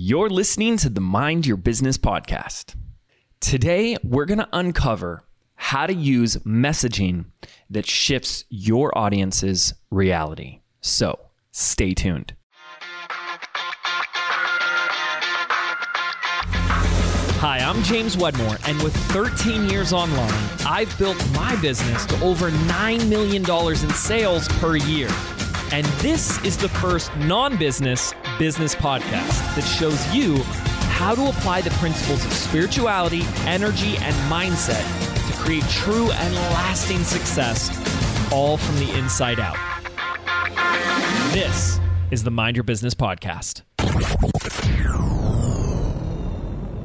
You're listening to the Mind Your Business podcast. Today, we're going to uncover how to use messaging that shifts your audience's reality. So, stay tuned. Hi, I'm James Wedmore, and with 13 years online, I've built my business to over $9 million in sales per year. And this is the first non business business podcast that shows you how to apply the principles of spirituality, energy, and mindset to create true and lasting success, all from the inside out. This is the Mind Your Business podcast.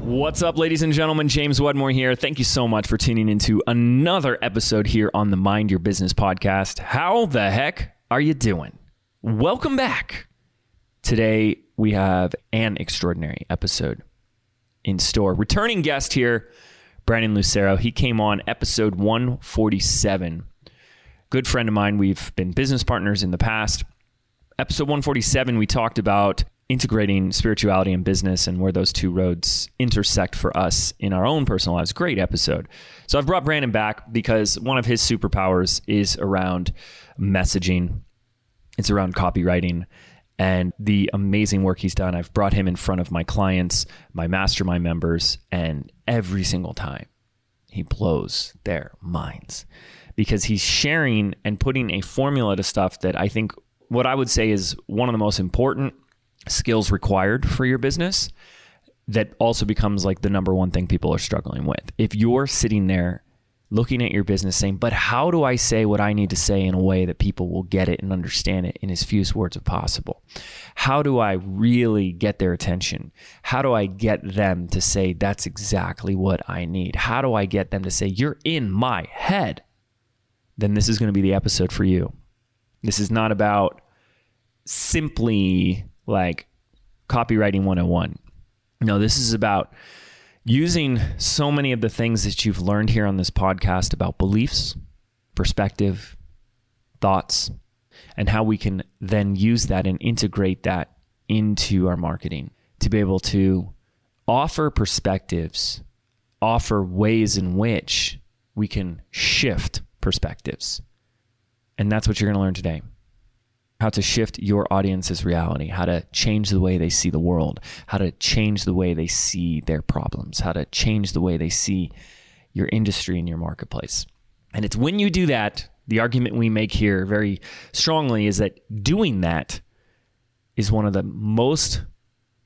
What's up, ladies and gentlemen? James Wedmore here. Thank you so much for tuning into another episode here on the Mind Your Business podcast. How the heck are you doing? Welcome back. Today, we have an extraordinary episode in store. Returning guest here, Brandon Lucero. He came on episode 147. Good friend of mine. We've been business partners in the past. Episode 147, we talked about integrating spirituality and business and where those two roads intersect for us in our own personal lives. Great episode. So I've brought Brandon back because one of his superpowers is around messaging, it's around copywriting. And the amazing work he's done, I've brought him in front of my clients, my mastermind members, and every single time he blows their minds because he's sharing and putting a formula to stuff that I think what I would say is one of the most important skills required for your business that also becomes like the number one thing people are struggling with. If you're sitting there looking at your business saying, but how do I say what I need to say in a way that people will get it and understand it in as few words as possible? How do I really get their attention? How do I get them to say, that's exactly what I need? How do I get them to say, you're in my head? Then this is going to be the episode for you. This is not about simply like copywriting 101. No, this is about using so many of the things that you've learned here on this podcast about beliefs, perspective, thoughts, and how we can then use that and integrate that into our marketing to be able to offer perspectives, offer ways in which we can shift perspectives. And that's what you're going to learn today how to shift your audience's reality, how to change the way they see the world, how to change the way they see their problems, how to change the way they see your industry and your marketplace. And it's when you do that, the argument we make here very strongly is that doing that is one of the most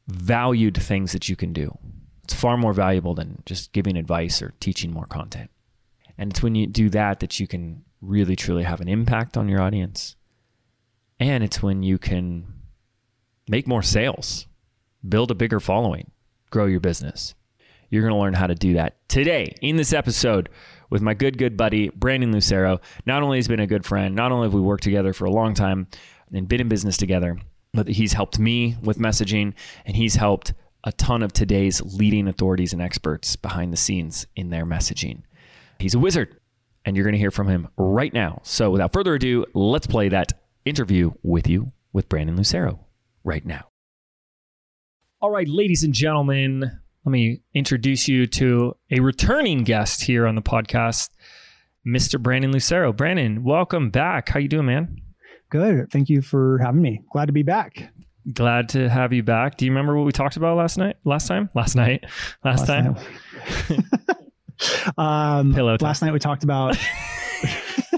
valued things that you can do. It's far more valuable than just giving advice or teaching more content. And it's when you do that that you can really truly have an impact on your audience and it's when you can make more sales, build a bigger following, grow your business. You're going to learn how to do that today in this episode with my good, good buddy, Brandon Lucero. Not only has been a good friend, not only have we worked together for a long time and been in business together, but he's helped me with messaging and he's helped a ton of today's leading authorities and experts behind the scenes in their messaging. He's a wizard, and you're going to hear from him right now. So without further ado, let's play that interview with you with Brandon Lucero right now. All right, ladies and gentlemen, let me introduce you to a returning guest here on the podcast, Mr. Brandon Lucero. Brandon, welcome back. How you doing, man? Good. Thank you for having me. Glad to be back. Glad to have you back. Do you remember what we talked about last night? Last time? Last night? Last, last time? um, Pillow. Time. Last night we talked about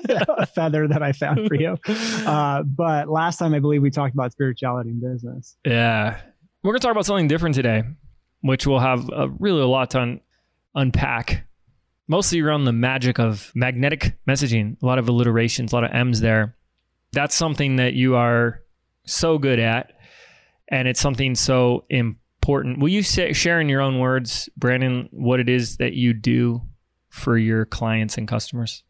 a feather that I found for you. Uh, but last time, I believe we talked about spirituality and business. Yeah. We're going to talk about something different today, which we'll have a, really a lot to un- unpack. Mostly around the magic of magnetic messaging, a lot of alliterations, a lot of M's there. That's something that you are so good at. And it's something so important. Will you say, share in your own words, Brandon, what it is that you do for your clients and customers?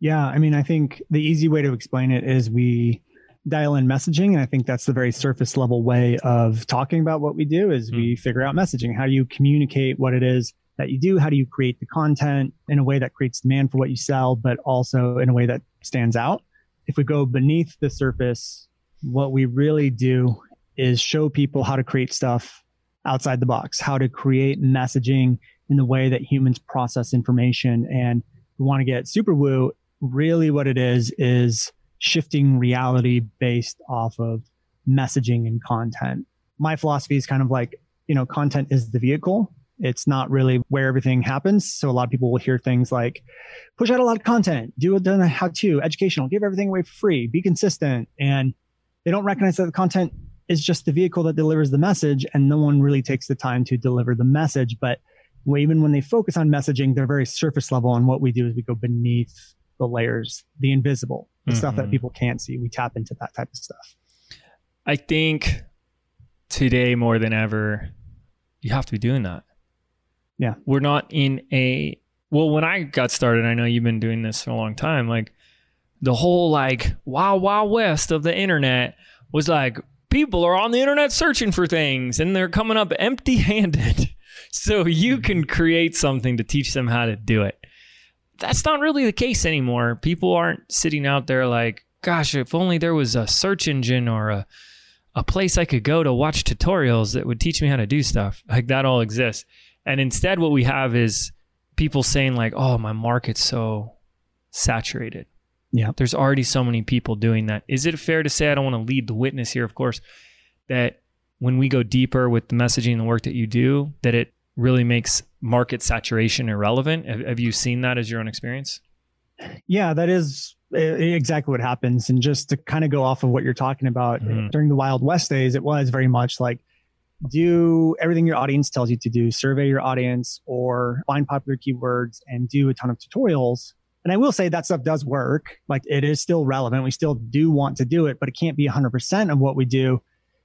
Yeah, I mean, I think the easy way to explain it is we dial in messaging and i think that's the very surface level way of talking about what we do is mm. we figure out messaging how do you communicate what it is that you do how do you create the content in a way that creates demand for what you sell but also in a way that stands out if we go beneath the surface what we really do is show people how to create stuff outside the box, how to create messaging in the way that humans process information. And we want to get super woo. Really, what it is is shifting reality based off of messaging and content. My philosophy is kind of like, you know, content is the vehicle. It's not really where everything happens. So a lot of people will hear things like push out a lot of content, do a how to, educational, give everything away for free, be consistent. And they don't recognize that the content is just the vehicle that delivers the message and no one really takes the time to deliver the message. But even when they focus on messaging, they're very surface level. And what we do is we go beneath the layers, the invisible, the mm-hmm. stuff that mm-hmm. people can't see. We tap into that type of stuff. I think today more than ever, you have to be doing that. Yeah. We're not in a, well, when I got started, I know you've been doing this for a long time. Like the whole like wild, wild west of the internet was like people are on the internet searching for things and they're coming up empty handed. so you can create something to teach them how to do it. That's not really the case anymore. People aren't sitting out there like, gosh, if only there was a search engine or a a place I could go to watch tutorials that would teach me how to do stuff. Like that all exists. And instead what we have is people saying like, "Oh, my market's so saturated." Yeah. There's already so many people doing that. Is it fair to say I don't want to lead the witness here, of course, that when we go deeper with the messaging and the work that you do, that it really makes market saturation irrelevant? Have, have you seen that as your own experience? Yeah, that is exactly what happens. And just to kind of go off of what you're talking about mm-hmm. during the Wild West days, it was very much like do everything your audience tells you to do, survey your audience or find popular keywords and do a ton of tutorials and I will say that stuff does work. Like it is still relevant. We still do want to do it, but it can't be 100% of what we do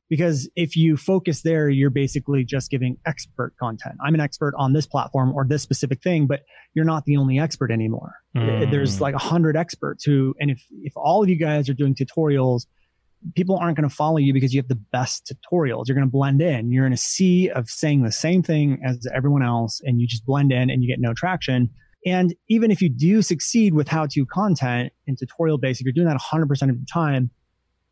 because if you focus there, you're basically just giving expert content. I'm an expert on this platform or this specific thing, but you're not the only expert anymore. Mm. There's like a hundred experts who, and if, if all of you guys are doing tutorials, people aren't going to follow you because you have the best tutorials. You're going to blend in. You're in a sea of saying the same thing as everyone else and you just blend in and you get no traction and even if you do succeed with how to content and tutorial based, if you're doing that 100% of the time,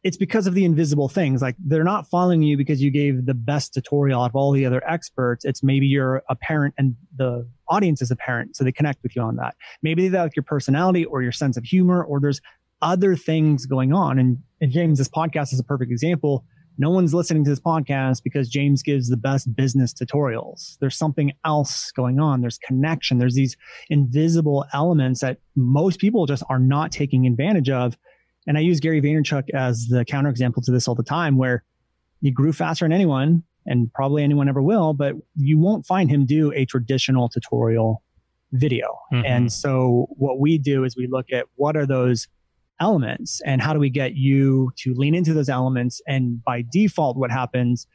it's because of the invisible things. Like they're not following you because you gave the best tutorial out of all the other experts. It's maybe you're a parent and the audience is a parent. So they connect with you on that. Maybe they like your personality or your sense of humor, or there's other things going on. And, and James, this podcast is a perfect example no one's listening to this podcast because James gives the best business tutorials. There's something else going on. There's connection. There's these invisible elements that most people just are not taking advantage of. And I use Gary Vaynerchuk as the counterexample to this all the time, where he grew faster than anyone, and probably anyone ever will, but you won't find him do a traditional tutorial video. Mm-hmm. And so what we do is we look at what are those elements and how do we get you to lean into those elements and by default what happens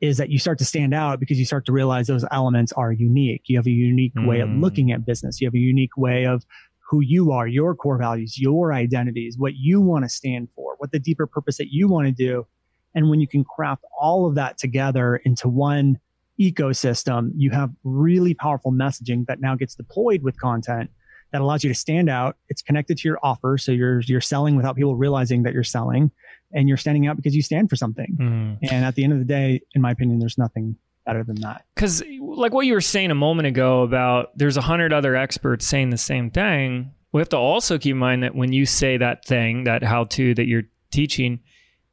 is that you start to stand out because you start to realize those elements are unique you have a unique mm. way of mm. looking at business you have a unique way of who you are your core values your identities what you want to stand for what the deeper purpose that you want to do and when you can craft all of that together into one ecosystem you have really powerful messaging that now gets deployed with content that allows you to stand out. It's connected to your offer, so you're you're selling without people realizing that you're selling, and you're standing out because you stand for something. Mm. And at the end of the day, in my opinion, there's nothing better than that. Because, like what you were saying a moment ago about there's a hundred other experts saying the same thing. We have to also keep in mind that when you say that thing, that how to that you're teaching,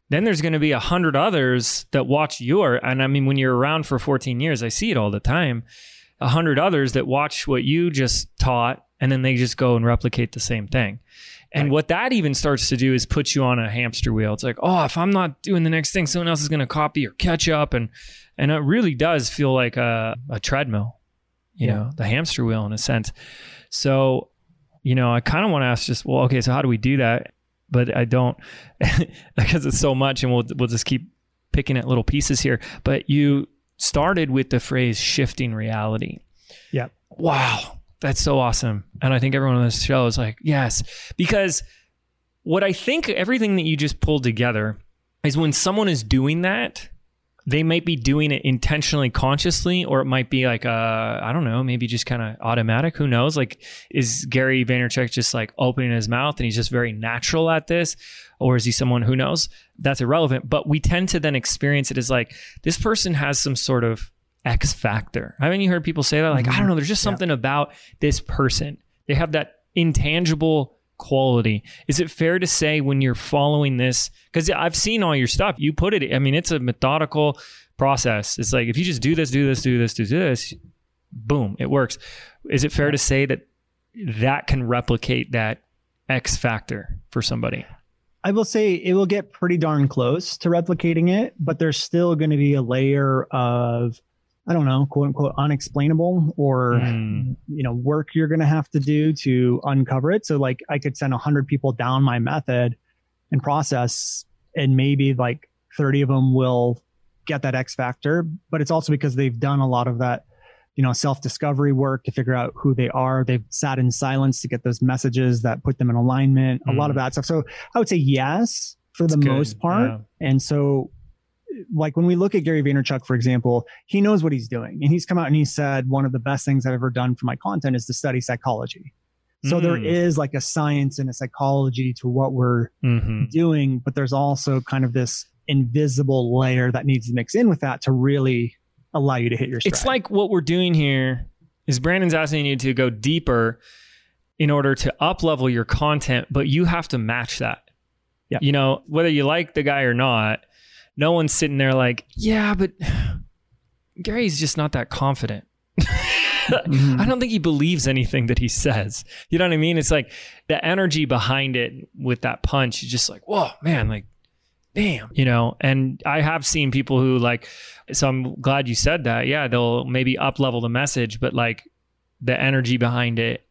then there's going to be a hundred others that watch your. And I mean, when you're around for 14 years, I see it all the time. A hundred others that watch what you just taught and then they just go and replicate the same thing. And right. what that even starts to do is put you on a hamster wheel. It's like, oh, if I'm not doing the next thing, someone else is going to copy or catch up, and and it really does feel like a, a treadmill, you yeah. know, the hamster wheel in a sense. So, you know, I kind of want to ask just, well, okay, so how do we do that? But I don't because it's so much, and we'll we'll just keep picking at little pieces here. But you started with the phrase shifting reality. Yeah. Wow that's so awesome. And I think everyone on this show is like, yes. Because what I think everything that you just pulled together is when someone is doing that, they might be doing it intentionally, consciously, or it might be like, uh, I don't know, maybe just kind of automatic. Who knows? Like, is Gary Vaynerchuk just like opening his mouth and he's just very natural at this? Or is he someone who knows? That's irrelevant. But we tend to then experience it as like, this person has some sort of X factor. Haven't you heard people say that? Like, mm-hmm. I don't know, there's just something yeah. about this person. They have that intangible quality. Is it fair to say when you're following this? Because I've seen all your stuff. You put it, I mean, it's a methodical process. It's like if you just do this, do this, do this, do this, boom, it works. Is it fair to say that that can replicate that X factor for somebody? I will say it will get pretty darn close to replicating it, but there's still going to be a layer of I don't know, quote unquote, unexplainable or, mm. you know, work you're going to have to do to uncover it. So, like, I could send 100 people down my method and process, and maybe like 30 of them will get that X factor. But it's also because they've done a lot of that, you know, self discovery work to figure out who they are. They've sat in silence to get those messages that put them in alignment, mm. a lot of hmm. that stuff. So, I would say yes for the most part. Yeah. And so, like when we look at Gary Vaynerchuk, for example, he knows what he's doing. And he's come out and he said, one of the best things I've ever done for my content is to study psychology. So mm. there is like a science and a psychology to what we're mm-hmm. doing, but there's also kind of this invisible layer that needs to mix in with that to really allow you to hit your stride. It's like what we're doing here is Brandon's asking you to go deeper in order to up level your content, but you have to match that. Yeah. You know, whether you like the guy or not, no one's sitting there like, yeah, but Gary's just not that confident. mm-hmm. I don't think he believes anything that he says. You know what I mean? It's like the energy behind it with that punch is just like, whoa, man, like, damn, you know. And I have seen people who like, so I'm glad you said that. Yeah, they'll maybe up level the message, but like the energy behind it,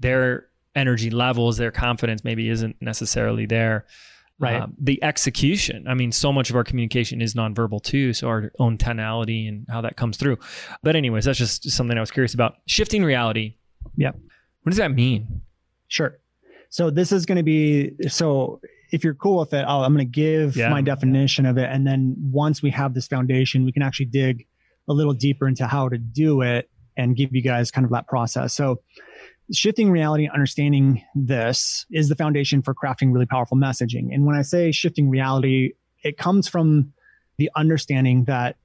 their energy levels, their confidence maybe isn't necessarily there right. Um, the execution i mean so much of our communication is nonverbal too so our own tonality and how that comes through. But anyways that's just something i was curious about. Shifting reality. Yeah what does that mean? Sure. So this is going to be so if you're cool with it i am going to give yeah. my definition of it and then once we have this foundation we can actually dig a little deeper into how to do it and give you guys kind of that process. So shifting reality, understanding this is the foundation for crafting really powerful messaging. And when I say shifting reality, it comes from the understanding that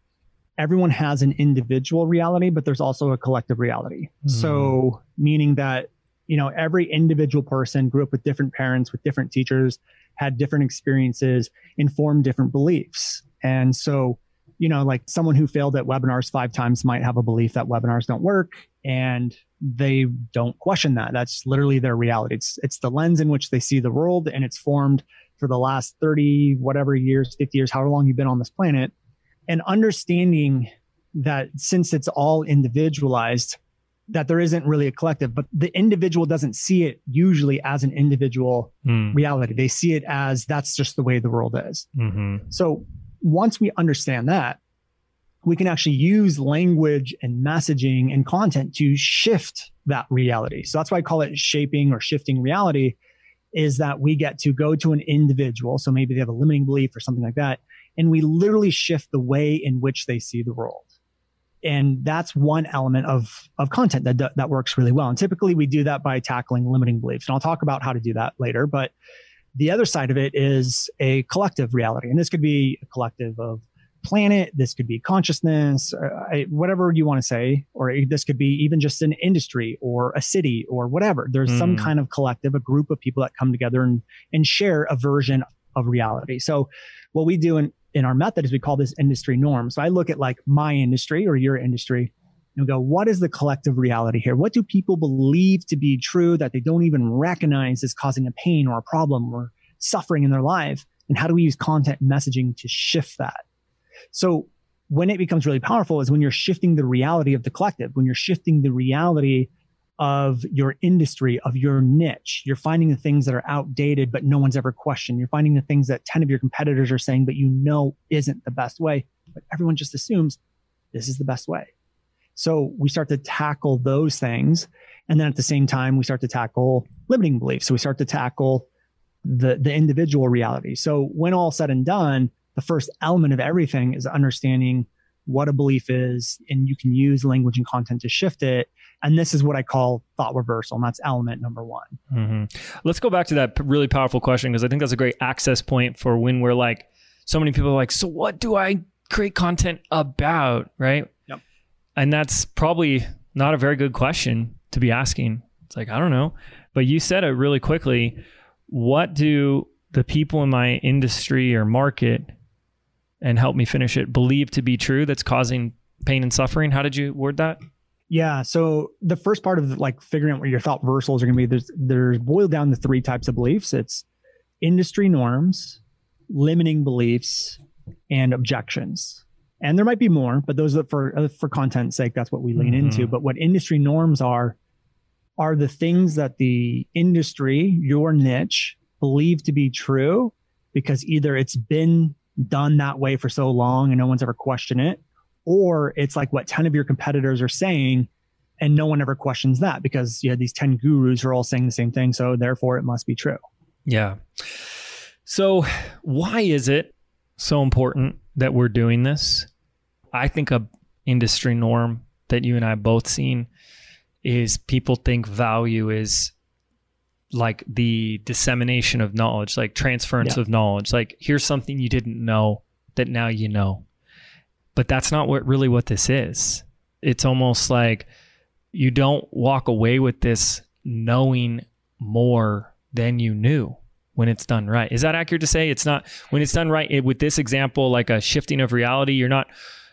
everyone has an individual reality, but there's also a collective reality. Mm. So, meaning that, you know, every individual person grew up with different parents, with different teachers, had different experiences, informed different beliefs. And so, you know, like someone who failed at webinars five times might have a belief that webinars don't work. And they don't question that. That's literally their reality. It's it's the lens in which they see the world, and it's formed for the last 30 whatever years 50 years however long you've been on this planet and understanding that since it's all individualized that there isn't really a collective but the individual doesn't see it usually as an individual mm. reality they see it as that's just the way the world is mm-hmm. so once we understand that we can actually use language and messaging and content to shift that reality. So that's why I call it shaping or shifting reality is that we get to go to an individual. So maybe they have a limiting belief or something like that. And we literally shift the way in which they see the world. And that's one element of, of content that, that works really well. And typically we do that by tackling limiting beliefs. And I'll talk about how to do that later. But the other side of it is a collective reality. And this could be a collective of planet, this could be consciousness, uh, whatever you want to say, or this could be even just an industry or a city or whatever. There's mm. some kind of collective, a group of people that come together and, and share a version of reality. So, what we do in, in our method is we call this industry norm. So, I look at like my industry or your industry and go, what is the collective reality here? What do people believe to be true that they don't even recognize as causing a pain or a problem or suffering in their life? And how do we use content messaging to shift that? So when it becomes really powerful is when you're shifting the reality of the collective, when you're shifting the reality of your industry, of your niche. You're finding the things that are outdated, but no one's ever questioned. You're finding the things that 10 of your competitors are saying, but you know isn't the best way. But everyone just assumes this is the best way. So we start to tackle those things. And then at the same time, we start to tackle limiting beliefs. So we start to tackle the, the individual reality. So when all said and done, the first element of everything is understanding what a belief is, and you can use language and content to shift it. And this is what I call thought reversal, and that's element number one. Mm-hmm. Let's go back to that really powerful question because I think that's a great access point for when we're like, so many people are like, so what do I create content about, right? Yep. And that's probably not a very good question to be asking. It's like, I don't know. But you said it really quickly. What do the people in my industry or market, and help me finish it, believe to be true that's causing pain and suffering? How did you word that? Yeah. So the first part of like figuring out what your thought reversals are going to be, there's there's boiled down to three types of beliefs. It's industry norms, limiting beliefs, and objections. And there might be more, but those are for uh, for content's sake, that's what we lean Mhm. into. But what industry norms are are the things that the industry, your niche, believe to be true because either it's been done that way for so long and no one's ever questioned it, or it's like what 10 of your competitors are saying and no one ever questions that because you have these 10 gurus who are all saying the same thing. So therefore it must be true. Yeah. So, why is it so important that we're doing this? I think a industry norm that you and I both seen is people think value is like the dissemination of knowledge, like transference Yeah. of knowledge. Like here's something you didn't know that now you know. But that's not what really what this is. It's almost like you don't walk away with this knowing more than you knew when it's done right. Is that accurate to say? It's not when it's done right it, with this example, like a shifting of reality. You're not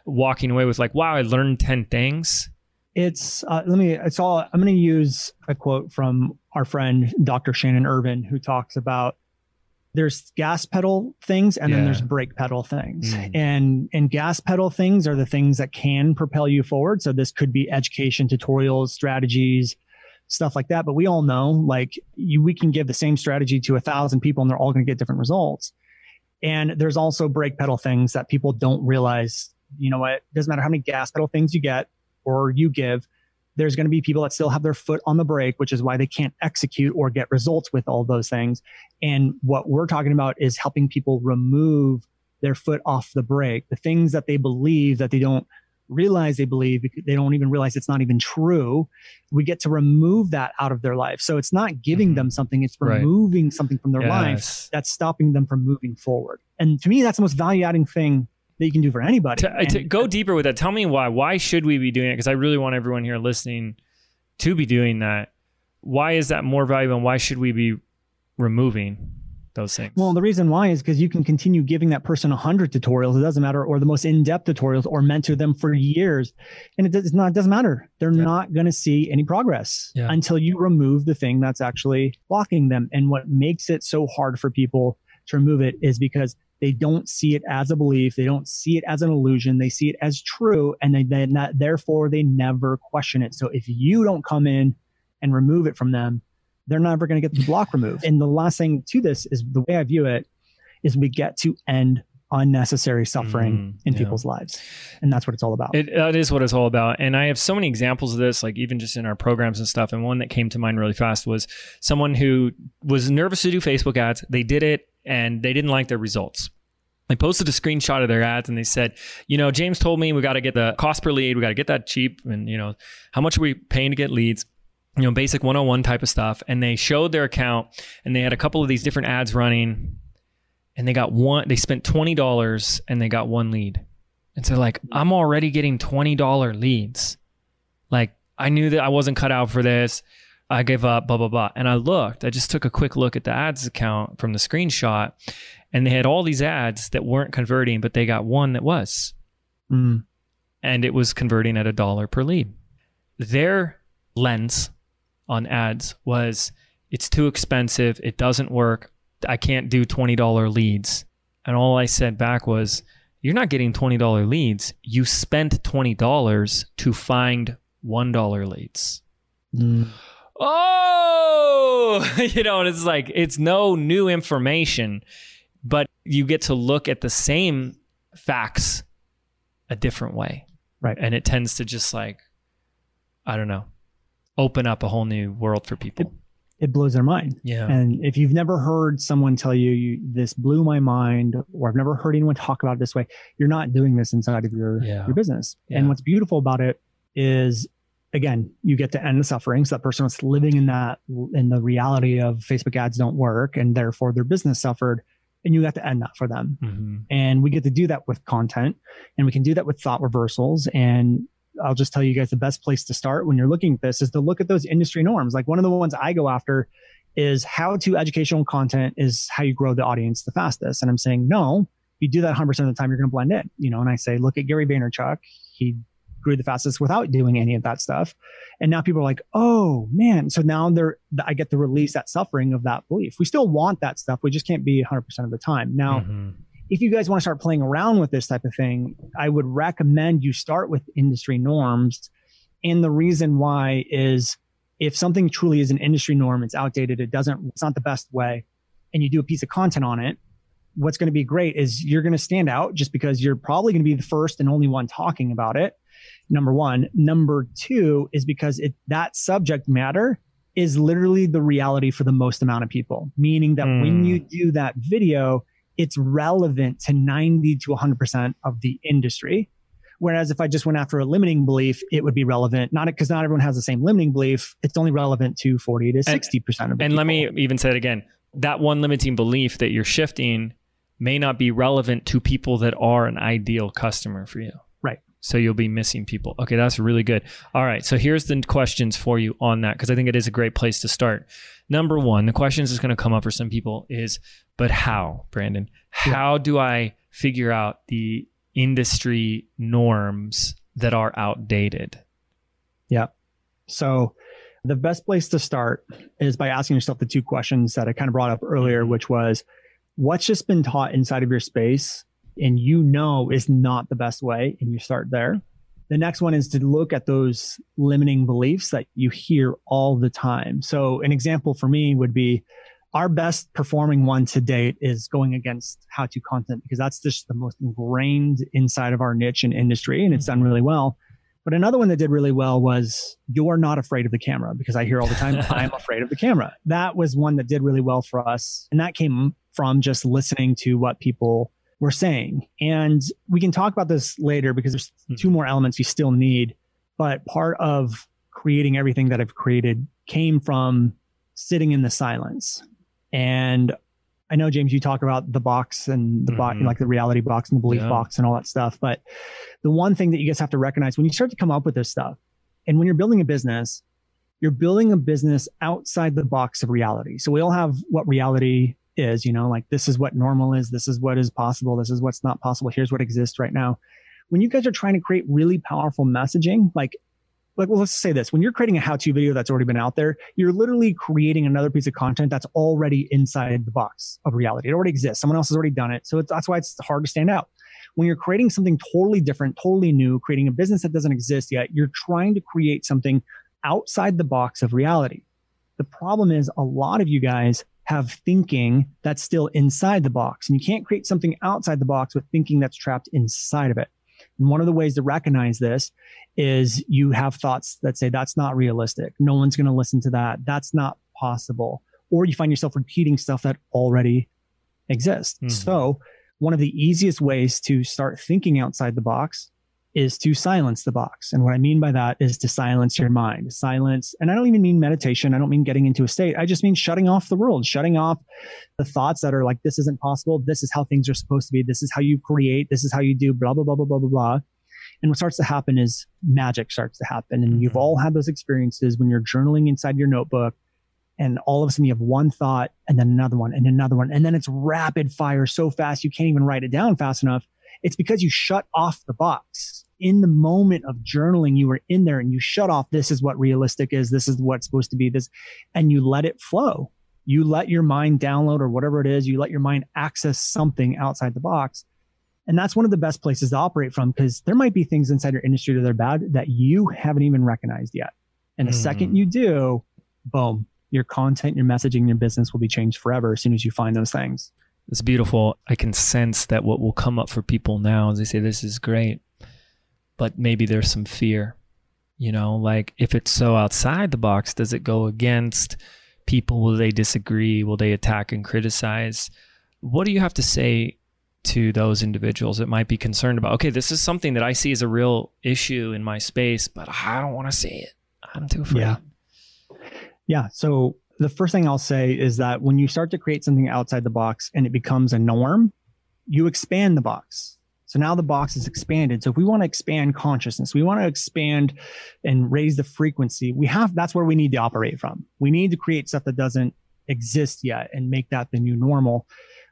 walking away with like, "Wow, I learned ten things." It's uh, let me. It's all. I'm going to use a quote from our friend Dr. Shannon Irvin, who talks about there's gas pedal things and then there's brake pedal things, Mm. and and gas pedal things are the things that can propel you forward. So this could be education, tutorials, strategies, stuff like that. But we all know, like you, we can give the same strategy to a thousand people, and they're all going to get different results. And there's also brake pedal things that people don't realize. You know what? It doesn't matter how many gas pedal things you get or you give, there's going to be people that still have their foot on the brake, which is why they can't execute or get results with all those things. And what we're talking about is helping people remove their foot off the brake, the things that they believe that they don't realize they believe, they don't even realize it's not even true. We get to remove that out of their life. So it's not giving Mhm. them something, it's Right. removing something from their life that's stopping them from moving forward. And to me, that's the most value adding thing that you can do for anybody. To, uh, to go deeper with that, tell me why. Why should we be doing it? Because I really want everyone here listening to be doing that. Why is that more valuable, and why should we be removing those things? Well, the reason why is because you can continue giving that person 100 tutorials. It doesn't matter, or the most in depth tutorials, or mentor them for years. And it does not, it doesn't matter. They're Yeah. not going to see any progress Yeah. until you remove the thing that's actually blocking them. And what makes it so hard for people to remove it is because they don't see it as a belief. They don't see it as an illusion. They see it as true. And they, they not, therefore, they never question it. So if you don't come in and remove it from them, they're never going to get the block removed. And the last thing to this is the way I view it is we get to end unnecessary suffering Mm, in yeah. people's lives. And that's what it's all about. It, that is what it's all about. And I have so many examples of this, like even just in our programs and stuff. And one that came to mind really fast was someone who was nervous to do Facebook ads. They did it and they didn't like their results. They posted a screenshot of their ads and they said, you know, James told me we got to get the cost per lead, we got to get that cheap. And, you know, how much are we paying to get leads? You know, basic 101 type of stuff. And they showed their account and they had a couple of these different ads running and they got one, they spent $20 and they got one lead. And so like I'm already getting $20 leads. Like I knew that I wasn't cut out for this. I gave up, blah, blah, blah. And I looked, I just took a quick look at the ads account from the screenshot and they had all these ads that weren't converting, but they got one that was. Mm. And it was converting at a dollar per lead. Their lens on ads was it's too expensive. It doesn't work. I can't do $20 leads. And all I said back was, you're not getting $20 leads. You spent $20 to find $1 leads. Mm. Oh, you know, and it's like, it's no new information, but you get to look at the same facts a different way. Right. And it tends to just like, I don't know, open up a whole new world for people. It blows their mind. Yeah. And if you've never heard someone tell you, you this blew my mind, or I've never heard anyone talk about it this way, you're not doing this inside of your, Yeah. your business. Yeah. And what's beautiful about it is again, you get to end the suffering. So that person was living in that in the reality of Facebook ads don't work and therefore their business suffered. And you got to end that for them. Mhm. And we get to do that with content and we can do that with thought reversals. And I'll just tell you guys the best place to start when you're looking at this is to look at those industry norms. Like one of the ones I go after is how to educational content is how you grow the audience the fastest. And I'm saying, no, you do that 100% of the time, you're going to blend in, you know, and I say, look at Gary Vaynerchuk. He grew the fastest without doing any of that stuff. And now people are like, oh man. So now they're, I get to release that suffering of that belief. We still want that stuff. We just can't be 100% of the time. Now, mm-hmm. if you guys want to start playing around with this type of thing, I would recommend you start with industry norms. And the reason why is if something truly is an industry norm, it's outdated, it doesn't, it's not the best way, and you do a piece of content on it, what's going to be great is you're going to stand out just because you're probably going to be the first and only one talking about it number one. Number two is because it, that subject matter is literally the reality for the most amount of people, meaning that mm. when hmm. you do that video, it's relevant to 90 to 100% of the industry. Whereas if I just went after a limiting belief, it would be relevant, not because not everyone has the same limiting belief. It's only relevant to 40 to 60% of the And people. let me even say it again that one limiting belief that you're shifting may not be relevant to people that are an ideal customer for you. So you'll be missing people. Okay, that's really good. All right, so here's the questions for you on that because I think it is a great place to start. Number one, the questions that's going to come up for some people is, but how, Brandon? How yeah. do I figure out the industry norms that are outdated? Yeah. So the best place to start is by asking yourself the two questions that I kind of brought up earlier, mm-hmm. which was what's just been taught inside of your space and you know is not the best way and you start there the next one is to look at those limiting beliefs that you hear all the time. So an example for me would be our best performing one to date is going against how to content because that's just the most ingrained inside of our niche and industry and it's done mm-hmm. really well. But another one that did really well was you're not afraid of the camera because i hear all the time i'm afraid of the camera. That was one that did really well for us and that came from just listening to what people we're saying. And we can talk about this later because there's mm-hmm. two more elements you still need. But part of creating everything that I've created came from sitting in the silence. And I know, James, you talk about the box and the mm-hmm. like the reality box and the belief yeah. box and all that stuff. But the one thing that you guys have to recognize when you start to come up with this stuff and when you're building a business, you're building a business outside the box of reality. So we all have what reality is, you know, like this is what normal is, this is what is possible, this is what's not possible, here's what exists right now. When you guys are trying to create really powerful messaging, like like well let's say this when you're creating a how-to video that's already been out there you're literally creating another piece of content that's already inside the box of reality. It already exists. Someone else has already done it. So that's why it's hard to stand out. When you're creating something totally different totally new creating a business that doesn't exist yet you're trying to create something outside the box of reality. The problem is a lot of you guys have thinking that's still inside the box. And you can't create something outside the box with thinking that's trapped inside of it. And one of the ways to recognize this is you have thoughts that say, that's not realistic. No one's going to listen to that. That's not possible. Or you find yourself repeating stuff that already exists. Mm-hmm. So, one of the easiest ways to start thinking outside the box is to silence the box. And what I mean by that is to silence your mind. Silence, and I don't even mean meditation. I don't mean getting into a state. I just mean shutting off the world, shutting off the thoughts that are like, this isn't possible. This is how things are supposed to be. This is how you create. This is how you do blah, blah, blah, blah, blah, blah, blah. And what starts to happen is magic starts to happen. And mm-hmm. you've all had those experiences when you're journaling inside your notebook and all of a sudden you have one thought and then another one and another one. And then it's rapid fire so fast you can't even write it down fast enough it's because you shut off the box. In the moment of journaling, you were in there and you shut off this is what realistic is, this is what's supposed to be this, and you let it flow. You let your mind download or whatever it is, you let your mind access something outside the box. And that's one of the best places to operate from because there might be things inside your industry that are bad that you haven't even recognized yet. And the mm. second you do, boom, your content, your messaging, your business will be changed forever as soon as you find those things. It's beautiful. I can sense that what will come up for people now is they say, This is great, but maybe there's some fear. You know, like if it's so outside the box, does it go against people? Will they disagree? Will they attack and criticize? What do you have to say to those individuals that might be concerned about, okay, this is something that I see as a real issue in my space, but I don't want to see it. I'm too afraid. Yeah. Yeah. So the first thing I'll say is that when you start to create something outside the box and it becomes a norm, you expand the box. So now the box is expanded. So if we want to expand consciousness, we want to expand and raise the frequency, we have that's where we need to operate from. We need to create stuff that doesn't exist yet and make that the new normal.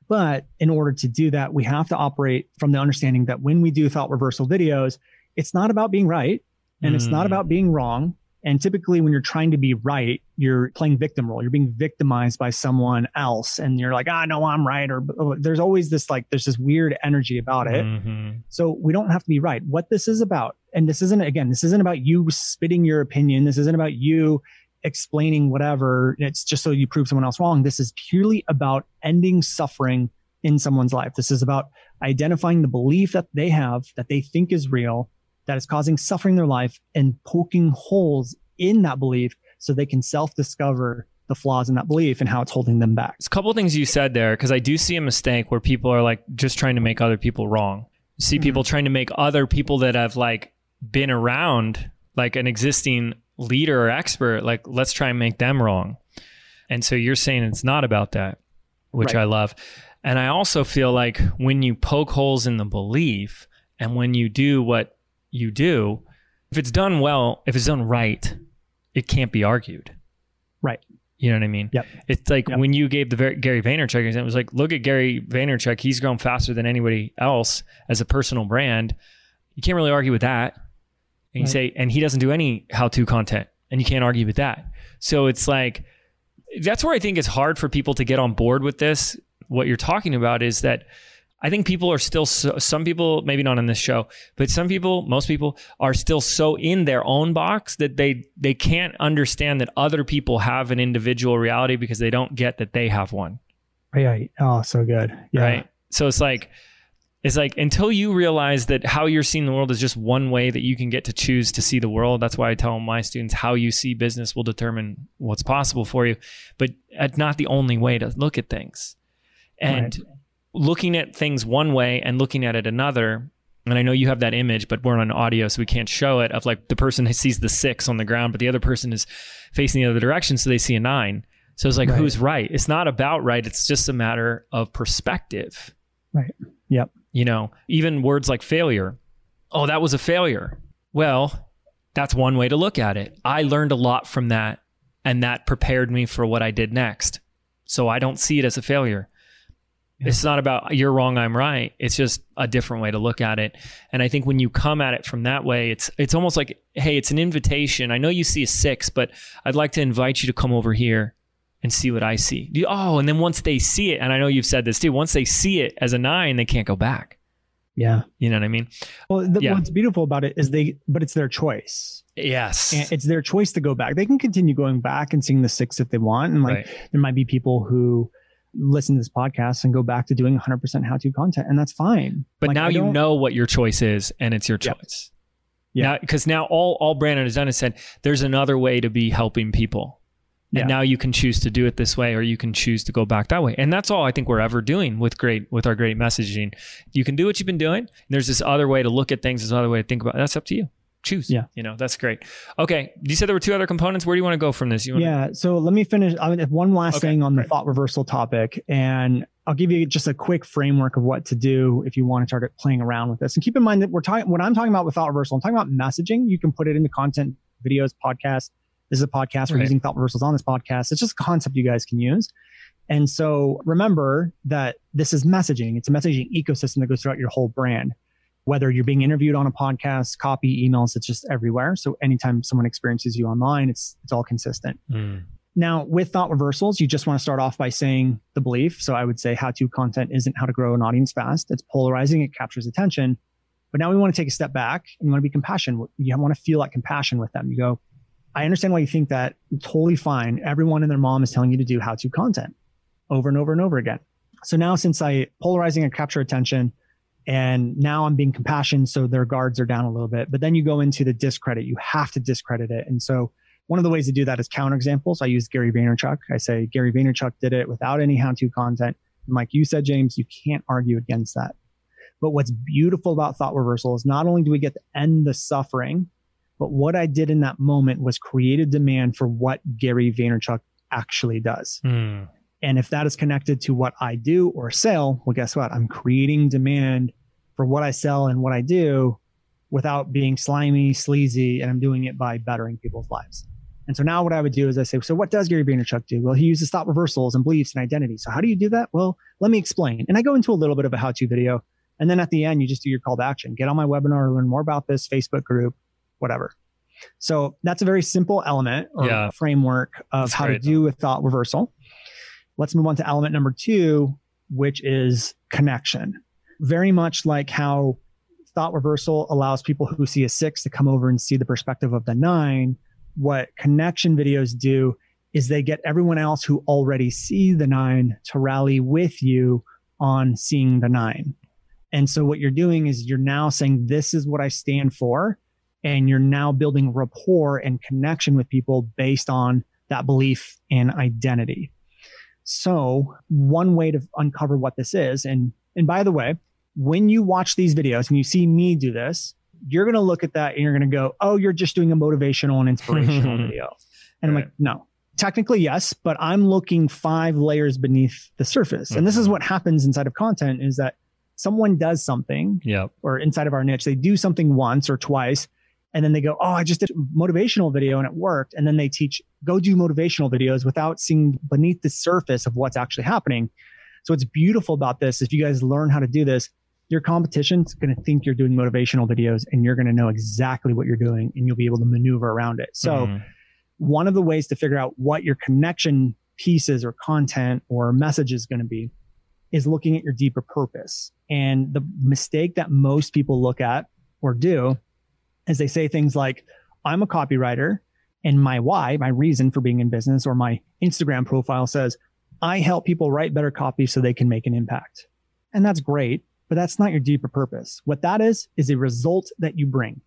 But in order to do that, we have to operate from the understanding that when we do thought reversal videos, it's not about being right and mm. it's not mm. about being wrong. And typically, when you're trying to be right, you're playing victim role. You're being victimized by someone else, and you're like, "Ah, no, I'm right." Or oh, there's always this like, there's this weird energy about it. Mm-hmm. So we don't have to be right. What this is about, and this isn't again, this isn't about you spitting your opinion. This isn't about you explaining whatever. It's just so you prove someone else wrong. This is purely about ending suffering in someone's life. This is about identifying the belief that they have that they think is real that is causing suffering in their life and poking holes in that belief so they can self discover the flaws in that belief and how it's holding them back. It's a couple things you said there because I do see a mistake where people are like just trying to make other people wrong. see mm-hmm. people trying to make other people that have like been around like an existing leader or expert like let's try and make them wrong. And so you're saying it's not about that, which right. I love. And I also feel like when you poke holes in the belief and when you do what you do, if it's done well, if it's done right, it can't be argued. Right. You know what I mean? Yep. It's like yep. when you gave the very, Gary Vaynerchuk example, it was like, look at Gary Vaynerchuk. He's grown faster than anybody else as a personal brand. You can't really argue with that. And you right. say, and he doesn't do any how to content, and you can't argue with that. So it's like, that's where I think it's hard for people to get on board with this. What you're talking about is that I think people are still so, some people maybe not on this show, but some people, most people are still so in their own box that they they can't understand that other people have an individual reality because they don't get that they have one. Right. Oh, so good. Yeah. Right. So it's like it's like until you realize that how you're seeing the world is just one way that you can get to choose to see the world. That's why I tell my students how you see business will determine what's possible for you, but it's not the only way to look at things. And right looking at things one way and looking at it another and I know you have that image, but we're on audio, so we can't show it. Of like the person sees the six on the ground, but the other person is facing the other direction, so they see a nine. So it's like, right. who's right? It's not about right. It's just a matter of perspective. Right. Yep. You know, even words like failure. Oh, that was a failure. Well, that's one way to look at it. I learned a lot from that, and that prepared me for what I did next. So I don't see it as a failure. It's not about you're wrong, I'm right. It's just a different way to look at it. And I think when you come at it from that way, it's it's almost like, hey, it's an invitation. I know you see a six, but I'd like to invite you to come over here and see what I see. Oh, and then once they see it, and I know you've said this too, once they see it as a nine, they can't go back. Yeah. You know what I mean? Well, the, yeah. what's beautiful about it is they, but it's their choice. Yes. And it's their choice to go back. They can continue going back and seeing the six if they want. And like, right. there might be people who, listen to this podcast and go back to doing 100% how to content and that's fine. But like, now you know what your choice is and it's your choice. Yeah. Because now, now, all all brandon has done is said there's another way to be helping people. And yeah. now you can choose to do it this way or you can choose to go back that way. And that's all i think we're ever doing with great with our great messaging. You can do what you've been doing. There's this other way to look at things this other way to think about it. that's up to you choose. Yeah. You know, that's great. Okay. You said there were two other components. Where do you want to go from this? You yeah. To- so let me finish. I mean, one last okay, thing on the thought reversal topic. And I'll give you just a quick framework of what to do if you want to start playing around with this. And keep in mind that we're talking, what I'm talking about with thought reversal, I'm talking about messaging. You can put it into content, videos, podcasts. This is a podcast. We're right. using thought reversals on this podcast. It's just a concept you guys can use. And so remember that this is messaging. It's a messaging ecosystem that goes throughout your whole brand whether you're being interviewed on a podcast, copy, emails, it's just everywhere. So anytime someone experiences you online, it's it's all consistent. Mm. Now, with thought reversals, you just want to start off by saying the belief. So I would say how to content isn't how to grow an audience fast. It's polarizing, it captures attention. But now we want to take a step back and you want to be compassionate. You want to feel that compassion with them. You go, I understand why you think that. Totally fine. Everyone and their mom is telling you to do how to content over and over and over again. So now since I polarizing and capture attention, and now I'm being compassionate, so their guards are down a little bit. But then you go into the discredit. You have to discredit it. And so one of the ways to do that is counterexamples. I use Gary Vaynerchuk. I say Gary Vaynerchuk did it without any how-to content. And like you said, James, you can't argue against that. But what's beautiful about thought reversal is not only do we get to end the suffering, but what I did in that moment was create a demand for what Gary Vaynerchuk actually does. Mm. And if that is connected to what I do or sell, well, guess what? I'm creating demand for what I sell and what I do without being slimy, sleazy, and I'm doing it by bettering people's lives. And so now what I would do is I say, so what does Gary Vaynerchuk do? Well, he uses thought reversals and beliefs and identity. So how do you do that? Well, let me explain. And I go into a little bit of a how-to video. And then at the end, you just do your call to action. Get on my webinar, learn more about this Facebook group, whatever. So that's a very simple element or Yeah. framework of That's how to do a thought reversal. Let's move on to element number two, which is connection. Very much like how thought reversal allows people who see a six to come over and see the perspective of the nine. What connection videos do is they get everyone else who already see the nine to rally with you on seeing the nine. And so what you're doing is you're now saying, this is what I stand for. And you're now building rapport and connection with people based on that belief and identity. So one way to uncover what this is, and and by the way, when you watch these videos and you see me do this, you're going to look at that and you're going to go, "Oh, you're just doing a motivational and inspirational video." And I'm like, "No." Technically, yes, but I'm looking five layers beneath the surface. And this is Mhm. what happens inside of content is that someone does something Yep. or inside of our niche, they do something once or twice, and then they go, "Oh, I just did a motivational video and it worked." And then they teach, "Go do motivational videos," without seeing beneath the surface of what's actually happening. So what's beautiful about this, if you guys learn how to do this, your competition's going to think you're doing motivational videos, and you're going to know exactly what you're doing, and you'll be able to maneuver around it. So Mhm. one of the ways to figure out what your connection pieces or content or message is going to be is looking at your deeper purpose. And the mistake that most people look at or do is they say things like, I'm a copywriter and my why, my reason for being in business, or my Instagram profile says, I help people write better copy so they can make an impact. And that's great, but that's not your deeper purpose. What that is, is a result that you bring.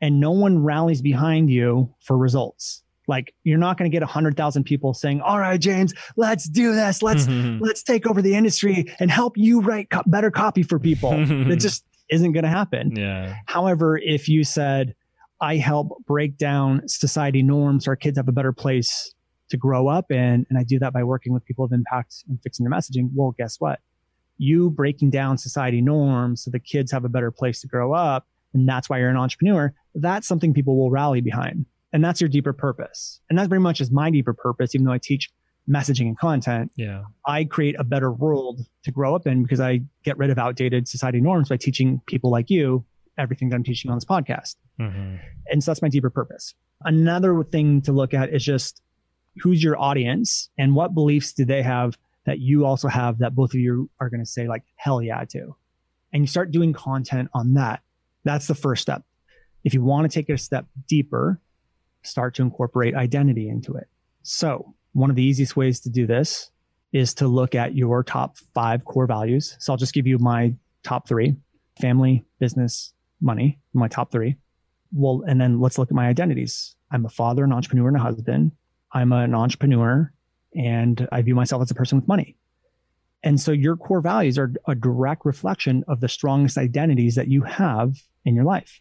And no one rallies behind you for results. Like you're not going to get a hundred thousand people saying, all right, James, let's do this. Let's, Mhm. let's take over the industry and help you write co- better copy for people. it just isn't going to happen. yeah. However, if you said, I help break down society norms so our kids have a better place to grow up in, and I do that by working with people of impact and fixing their messaging, well, guess what? You breaking down society norms so the kids have a better place to grow up, and that's why you're an entrepreneur, that's something people will rally behind. And that's your deeper purpose. And that very much is my deeper purpose, even though I teach messaging and content. Yeah. I create a better world to grow up in because I get rid of outdated society norms by teaching people like you everything that I'm teaching on this podcast. Mhm. And so that's my deeper purpose. Another thing to look at is just who's your audience and what beliefs do they have that you also have that both of you are going to say like hell yeah to. And you start doing content on that. That's the first step. If you want to take it a step deeper, start to incorporate identity into it. So, one of the easiest ways to do this is to look at your top five core values. So, I'll just give you my top three family, business, money, my top three. Well, and then let's look at my identities. I'm a father, an entrepreneur, and a husband. I'm an entrepreneur, and I view myself as a person with money. And so your core values are a direct reflection of the strongest identities that you have in your life.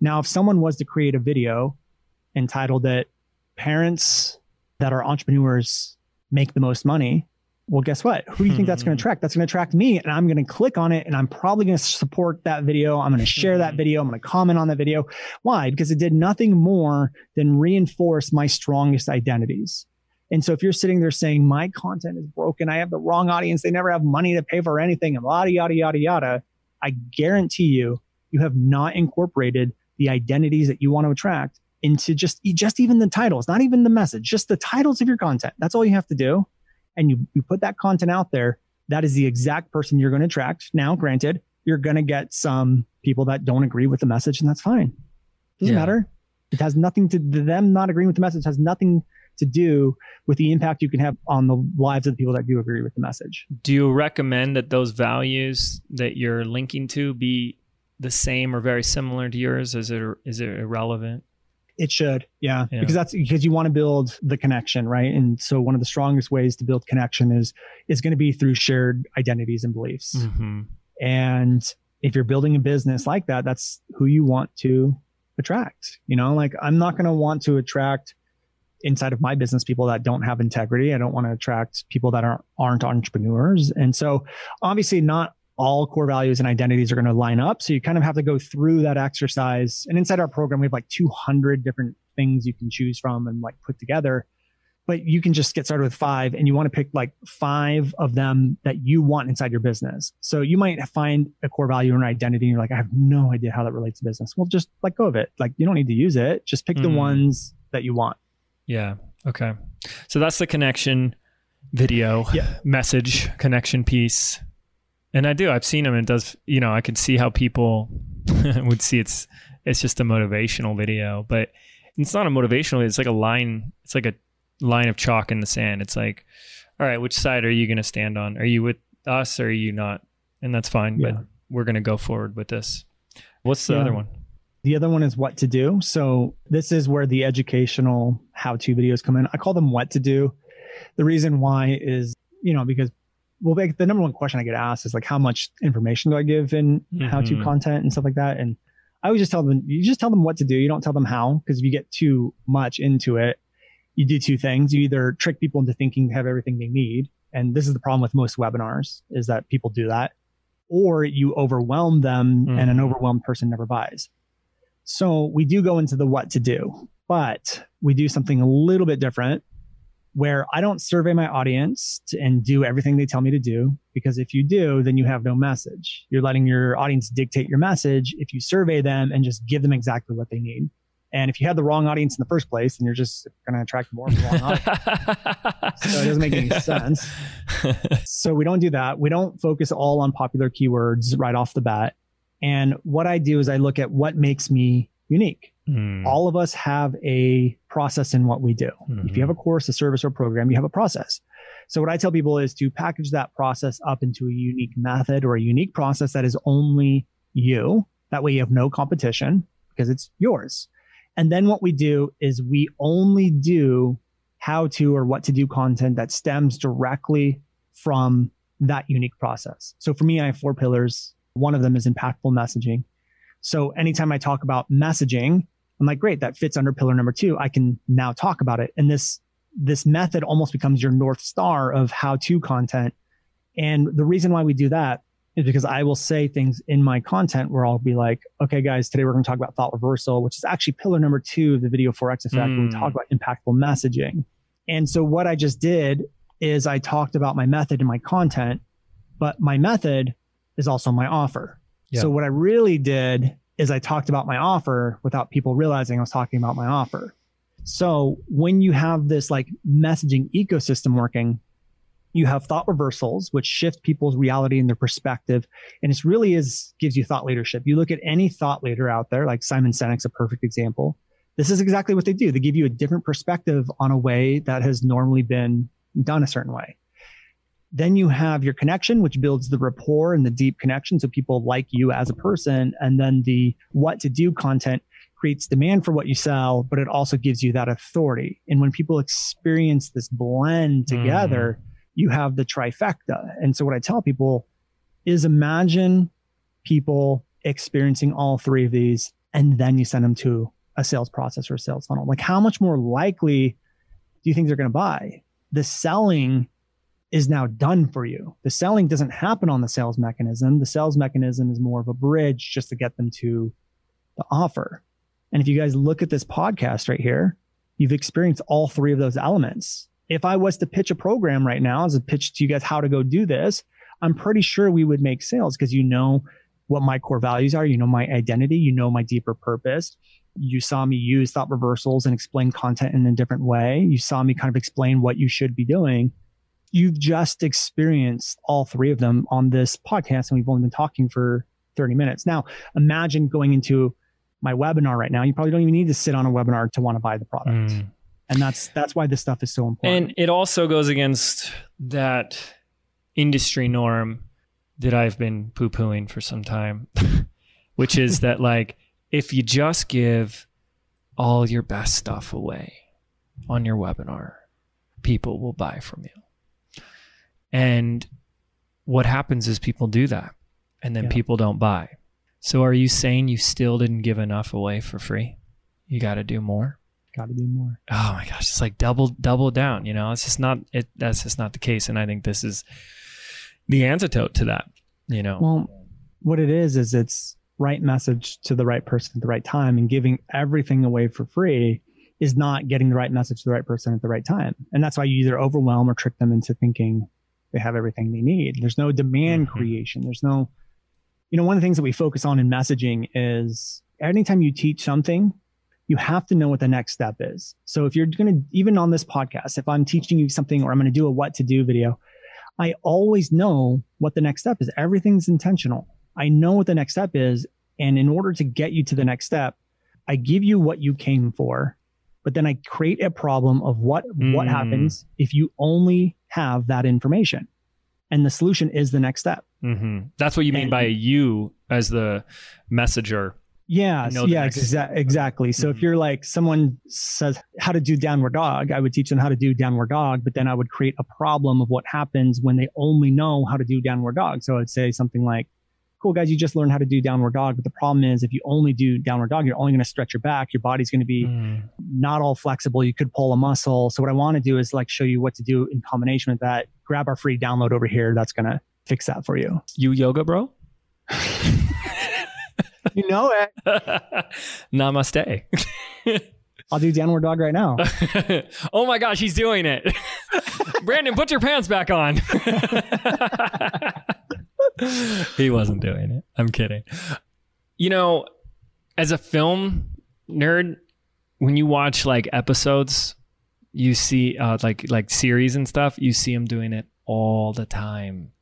Now, if someone was to create a video entitled that parents that our entrepreneurs make the most money, well, guess what? Who do you think that's going to attract? That's going to attract me, and I'm going to click on it, and I'm probably going to support that video. I'm going to share that Mhm. video. I'm going to comment on that video. Why? Because it did nothing more than reinforce my strongest identities. And so if you're sitting there saying my content is broken, I have the wrong audience, they never have money to pay for anything, and yada yada yada yada, I guarantee you, you have not incorporated the identities that you want to attract into just just even the titles, not even the message, just the titles of your content. That's all you have to do. And you you put that content out there, that is the exact person you're going to attract. Now, granted, you're going to get some people that don't agree with the message, and that's fine. Doesn't Yeah. matter. It has nothing to them not agreeing with the message has nothing to do with the impact you can have on the lives of the people that do agree with the message. Do you recommend that those values that you're linking to be the same or very similar to yours? Is it is it irrelevant? It should, yeah, Yeah. because that's because you want to build the connection, right? And so one of the strongest ways to build connection is is going to be through shared identities and beliefs. Mm-hmm. And if you're building a business like that, that's who you want to attract. You know, like I'm not going to want to attract inside of my business people that don't have integrity. I don't want to attract people that aren't aren't entrepreneurs. And so obviously not all core values and identities are going to line up. So you kind of have to go through that exercise. And inside our program, we have like 200 different things you can choose from and like put together. But you can just get started with five and you want to pick like five of them that you want inside your business. So you might find a core value or an identity and you're like, I have no idea how that relates to business. Well, just let go of it. Like you don't need to use it. Just pick mm. the ones that you want. Yeah. Okay. So that's the connection video yeah. message connection piece. And I do. I've seen them. And it does. You know, I can see how people would see it's. It's just a motivational video, but it's not a motivational. It's like a line. It's like a line of chalk in the sand. It's like, all right, which side are you going to stand on? Are you with us or are you not? And that's fine. Yeah. But we're going to go forward with this. What's the yeah. other one? The other one is what to do. So this is where the educational how-to videos come in. I call them what to do. The reason why is, you know, because well, like the number one question I get asked is like, how much information do I give in mm-hmm. how to content and stuff like that? And I always just tell them, you just tell them what to do. You don't tell them how, because if you get too much into it, you do two things. You either trick people into thinking they have everything they need. And this is the problem with most webinars is that people do that, or you overwhelm them mm-hmm. and an overwhelmed person never buys. So we do go into the what to do, but we do something a little bit different where I don't survey my audience to, and do everything they tell me to do. Because if you do, then you have no message. You're letting your audience dictate your message. If you survey them and just give them exactly what they need. And if you had the wrong audience in the first place, then you're just going to attract more of the wrong audience. so it doesn't make any sense. so we don't do that. We don't focus all on popular keywords right off the bat. And what I do is I look at what makes me unique. Mm. All of us have a process in what we do. Mm-hmm. If you have a course, a service, or program, you have a process. So what I tell people is to package that process up into a unique method or a unique process that is only you. That way you have no competition because it's yours. And then what we do is we only do how to or what to do content that stems directly from that unique process. So for me, I have four pillars. One of them is impactful messaging. So anytime I talk about messaging, I'm like, great, that fits under pillar number two. I can now talk about it. And this, this method almost becomes your North Star of how to content. And the reason why we do that is because I will say things in my content where I'll be like, okay, guys, today we're going to talk about thought reversal, which is actually pillar number two of the video 4X effect. Mm. we talk about impactful messaging. And so what I just did is I talked about my method in my content, but my method is also my offer. Yeah. So what I really did is I talked about my offer without people realizing I was talking about my offer. So when you have this like messaging ecosystem working, you have thought reversals, which shift people's reality and their perspective. And it really is gives you thought leadership. You look at any thought leader out there, like Simon Sinek's a perfect example. This is exactly what they do. They give you a different perspective on a way that has normally been done a certain way. Then you have your connection, which builds the rapport and the deep connection. So people like you as a person. And then the what to do content creates demand for what you sell, but it also gives you that authority. And when people experience this blend together, mm you have the trifecta. And so what I tell people is imagine people experiencing all three of these and then you send them to a sales process or a sales funnel. Like how much more likely do you think they're going to buy? The selling is now done for you. The selling doesn't happen on the sales mechanism. The sales mechanism is more of a bridge just to get them to the offer. And if you guys look at this podcast right here, you've experienced all three of those elements if I was to pitch a program right now as a pitch to you guys how to go do this, I'm pretty sure we would make sales because you know what my core values are, you know my identity, you know my deeper purpose. You saw me use thought reversals and explain content in a different way. You saw me kind of explain what you should be doing. You've just experienced all three of them on this podcast, and we've only been talking for 30 minutes. Now, imagine going into my webinar right now. You probably don't even need to sit on a webinar to want to buy the product. Mm and that's that's why this stuff is so important and it also goes against that industry norm that i've been poo-pooing for some time which is that like if you just give all your best stuff away on your webinar people will buy from you and what happens is people do that and then yeah. people don't buy so are you saying you still didn't give enough away for free you got to do more got to do more. Oh my gosh, it's like double double down. You know, it's just not it. That's just not the case, and I think this is the antidote to that. You know. Well, what it is is it's right message to the right person at the right time and giving everything away for free is not getting the right message to the right person at the right time. And that's why you either overwhelm or trick them into thinking they have everything they need. There's no demand Mhm. creation. There's no, you know, one of the things that we focus on in messaging is anytime you teach something, you have to know what the next step is. So if you're going to, even on this podcast, if I'm teaching you something or I'm going to do a what to do video, I always know what the next step is. Everything's intentional. I know what the next step is. And in order to get you to the next step, I give you what you came for, but then I create a problem of what, what Mm. happens if you only have that information. And the solution is the next step. hmm That's what you mean And- by you as the messenger. Yeah, know yeah, exa- exactly. So Mhm. if you're like someone says how to do downward dog, I would teach them how to do downward dog, but then I would create a problem of what happens when they only know how to do downward dog. So I'd say something like, "Cool guys, you just learned how to do downward dog, but the problem is if you only do downward dog, you're only going to stretch your back. Your body's going to be Mm. not all flexible. You could pull a muscle. So what I want to do is like show you what to do in combination with that. Grab our free download over here. That's going to fix that for you. You yoga, bro? You know it. Namaste. I'll do downward dog right now. oh my gosh, he's doing it. Brandon, put your pants back on. he wasn't doing it. I'm kidding. You know, as a film nerd, when you watch like episodes, you see uh, like like series and stuff, you see him doing it all the time.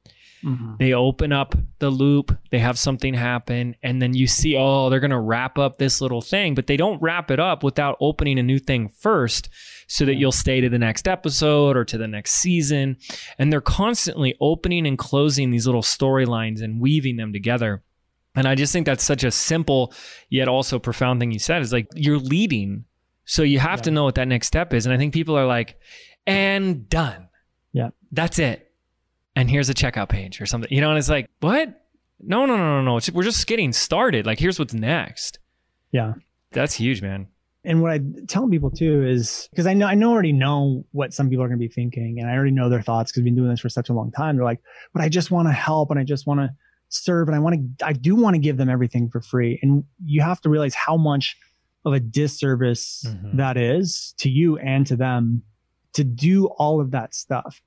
Mhm. They open up the loop, they have something happen, and then you see, oh, they're going to wrap up this little thing, but they don't wrap it up without opening a new thing first so that you'll stay to the next episode or to the next season. And they're constantly opening and closing these little storylines and weaving them together. And I just think that's such a simple yet also profound thing you said is like you're leading. So you have to know what that next step is. And I think people are like, and done. Yeah. That's it and here's a checkout page or something. You know, and it's like, what? No, no, no, no, no. We're just getting started. Like, here's what's next. Yeah. That's huge, man. And what I tell people too is because I know I know already know what some people are going to be thinking, and I already know their thoughts because we've been doing this for such a long time. They're like, "But I just want to help, and I just want to serve, and I want to, I do want to give them everything for free." And you have to realize how much of a disservice Mhm. that is to you and to them to do all of that stuff.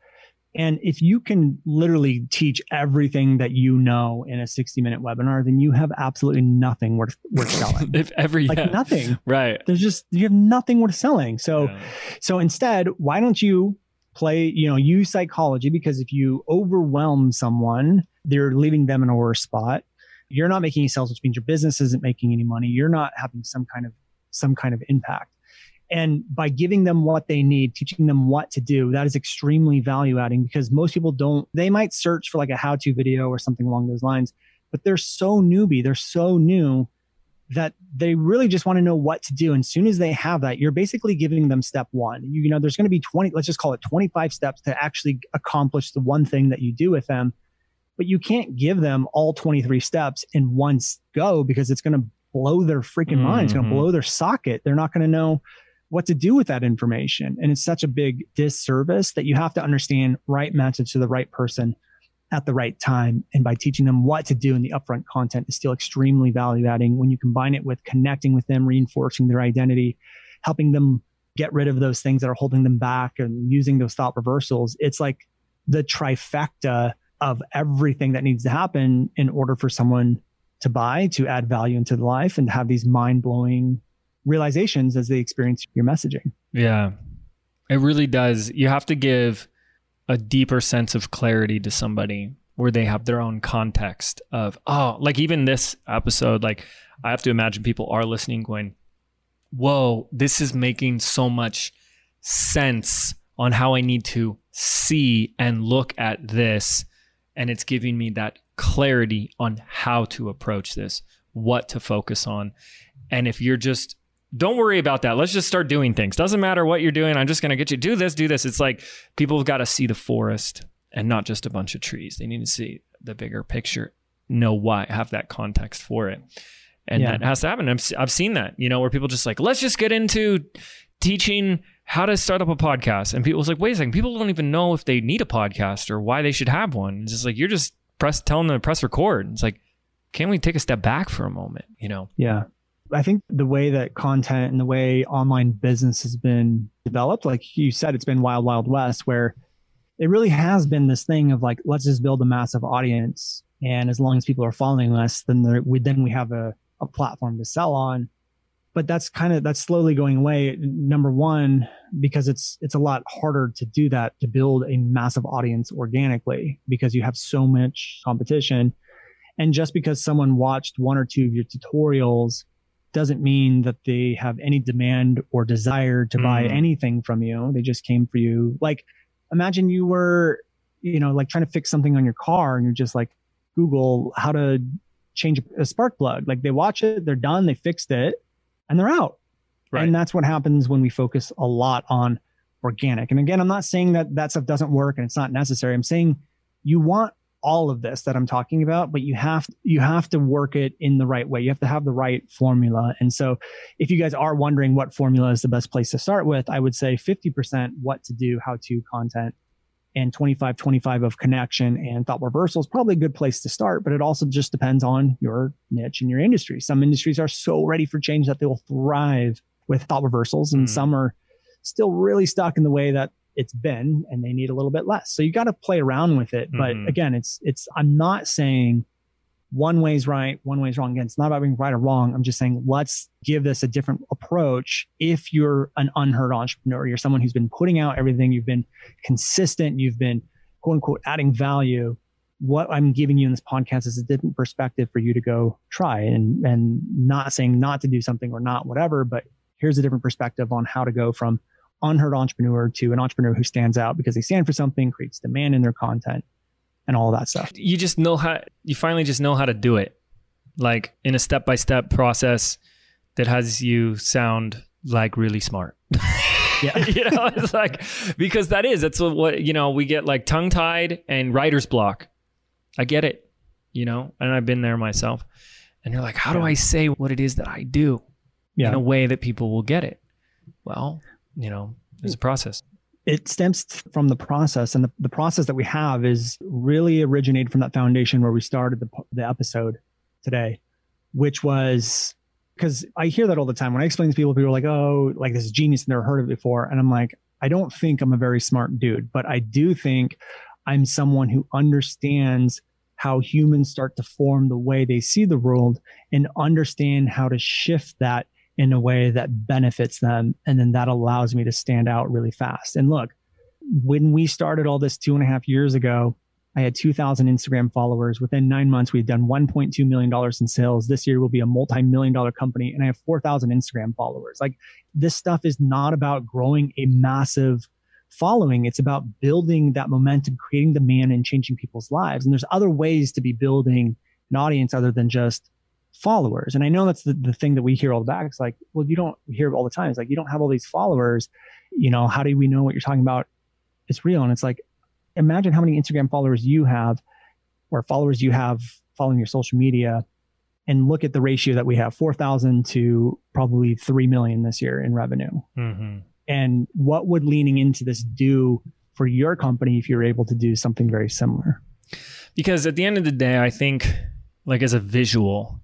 And if you can literally teach everything that you know in a 60 minute webinar, then you have absolutely nothing worth worth selling. if every like yeah. nothing right. there's just you have nothing worth selling so Yeah. so instead why don't you play you know use psychology because if you overwhelm someone they're leaving them in a worse spot you're not making any sales which means your business isn't making any money you're not having some kind of some kind of impact and by giving them what they need teaching them what to do that is extremely value adding because most people don't they might search for like a how to video or something along those lines but they're so newbie they're so new that they really just want to know what to do. And as soon as they have that, you're basically giving them step one. You, you know, there's going to be 20, let's just call it 25 steps to actually accomplish the one thing that you do with them. But you can't give them all 23 steps in one go because it's going to blow their freaking mind. It's going to mm-hmm. blow their socket. They're not going to know what to do with that information. And it's such a big disservice that you have to understand right message to the right person at the right time. And by teaching them what to do in the upfront content is still extremely value adding when you combine it with connecting with them, reinforcing their identity, helping them get rid of those things that are holding them back and using those thought reversals. It's like the trifecta of everything that needs to happen in order for someone to buy, to add value into life and to have these mind blowing realizations as they experience your messaging. Yeah. It really does. You have to give a deeper sense of clarity to somebody where they have their own context of, oh, like even this episode, like I have to imagine people are listening going, whoa, this is making so much sense on how I need to see and look at this. And it's giving me that clarity on how to approach this, what to focus on. And if you're just don't worry about that. Let's just start doing things. Doesn't matter what you're doing. I'm just going to get you do this, do this. It's like people have got to see the forest and not just a bunch of trees. They need to see the bigger picture, know why, have that context for it. And Yeah. that has to happen. I've, I've seen that, you know, where people just like, let's just get into teaching how to start up a podcast. And people's like, wait a second, people don't even know if they need a podcast or why they should have one. It's just like, you're just press telling them to press record. It's like, can't we take a step back for a moment? You know? Yeah. I think the way that content and the way online business has been developed, like you said, it's been wild, wild west, where it really has been this thing of like, let's just build a massive audience. And as long as people are following us, then we, then we have a, a platform to sell on. But that's kind of, that's slowly going away. Number one, because it's, it's a lot harder to do that, to build a massive audience organically because you have so much competition. And just because someone watched one or two of your tutorials doesn't mean that they have any demand or desire to buy Mm. anything from you. They just came for you. Like, imagine you were, you know, like trying to fix something on your car and you're just like, Google how to change a spark plug. Like, they watch it, they're done, they fixed it, and they're out. Right. And that's what happens when we focus a lot on organic. And again, I'm not saying that that stuff doesn't work and it's not necessary. I'm saying you want all of this that I'm talking about, but you have you have to work it in the right way. You have to have the right formula. And so if you guys are wondering what formula is the best place to start with, I would say 50% what to do, how to content and 25 25 of connection and thought reversal is probably a good place to start, but it also just depends on your niche and your industry. Some industries are so ready for change that they will thrive with thought reversals and Mm. some are still really stuck in the way that it's been and they need a little bit less. So you got to play around with it. But Mhm. again, it's it's I'm not saying one way's right, one way's wrong. Again, it's not about being right or wrong. I'm just saying let's give this a different approach. If you're an unheard entrepreneur, you're someone who's been putting out everything, you've been consistent, you've been quote unquote adding value. What I'm giving you in this podcast is a different perspective for you to go try and and not saying not to do something or not whatever, but here's a different perspective on how to go from unheard entrepreneur to an entrepreneur who stands out because they stand for something, creates demand in their content, and all that stuff. You just know how, you finally just know how to do it. Like in a step by step process that has you sound like really smart. Yeah. you know, it's like because that is that's what, you know we get like tongue tied and writer's block. I get it, you know, and I've been there myself. And you're like, how do Yeah. I say what it is that I do in a way that people will get it? Well, you know, there's a process. It stems from the process, and the, the process that we have is really originated from that foundation where we started the, the episode today, which was because I hear that all the time. When I explain to people, people are like, oh, like this is genius, never heard of it before. And I'm like, I don't think I'm a very smart dude, but I do think I'm someone who understands how humans start to form the way they see the world and understand how to shift that in a way that benefits them. And then that allows me to stand out really fast. And look, when we started all this two and a half years ago, I had 2,000 Instagram followers. Within nine months, we had done $1.2 million in sales. This year will be a multi million dollar company, and I have 4,000 Instagram followers. Like, this stuff is not about growing a massive following. It's about building that momentum, creating demand, and changing people's lives. And there's other ways to be building an audience other than just followers. And I know that's the, the thing that we hear all the back. It's like, well, you don't hear all the time. It's like, you don't have all these followers. You know, how do we know what you're talking about is real? And it's like, imagine how many Instagram followers you have or followers you have following your social media and look at the ratio that we have 4,000 to probably 3 million this year in revenue. Mm-hmm. And what would leaning into this do for your company if you're able to do something very similar? Because at the end of the day, I think, like as a visual,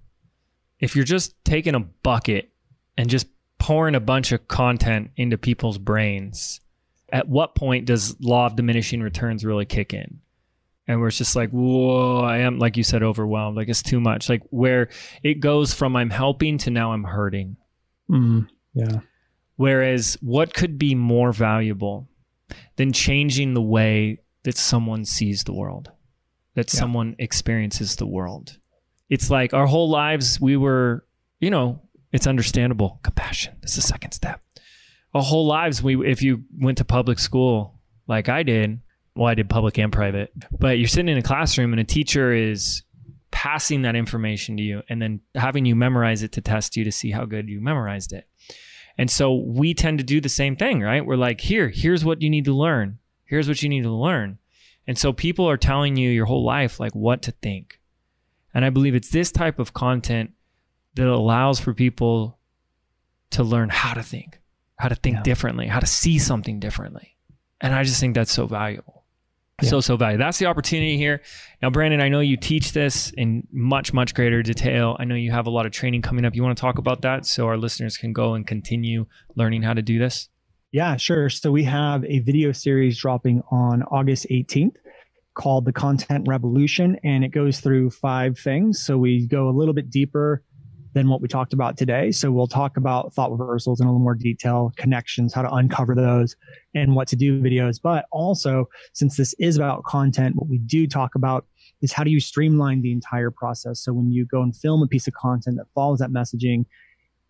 if you're just taking a bucket and just pouring a bunch of content into people's brains, at what point does law of diminishing returns really kick in? And where it's just like, whoa, I am, like you said, overwhelmed. Like it's too much. Like where it goes from I'm helping to now I'm hurting. Mm, yeah. Whereas what could be more valuable than changing the way that someone sees the world, that Yeah. someone experiences the world? It's like our whole lives, we were, you know, it's understandable. Compassion. That's the second step. Our whole lives, we if you went to public school like I did, well, I did public and private, but you're sitting in a classroom and a teacher is passing that information to you and then having you memorize it to test you to see how good you memorized it. And so we tend to do the same thing, right? We're like, here, here's what you need to learn. Here's what you need to learn. And so people are telling you your whole life, like, what to think. And I believe it's this type of content that allows for people to learn how to think, how to think Yeah. differently, how to see something differently. And I just think that's so valuable. So, so valuable. That's the opportunity here. Now, Brandon, I know you teach this in much, much greater detail. I know you have a lot of training coming up. You want to talk about that so our listeners can go and continue learning how to do this? Yeah, sure. So we have a video series dropping on August 18th called The Content Revolution, and it goes through five things. So we go a little bit deeper than what we talked about today. So we'll talk about thought reversals in a little more detail, connections, how to uncover those, and what to do videos. But also, since this is about content, what we do talk about is how do you streamline the entire process. So when you go and film a piece of content that follows that messaging,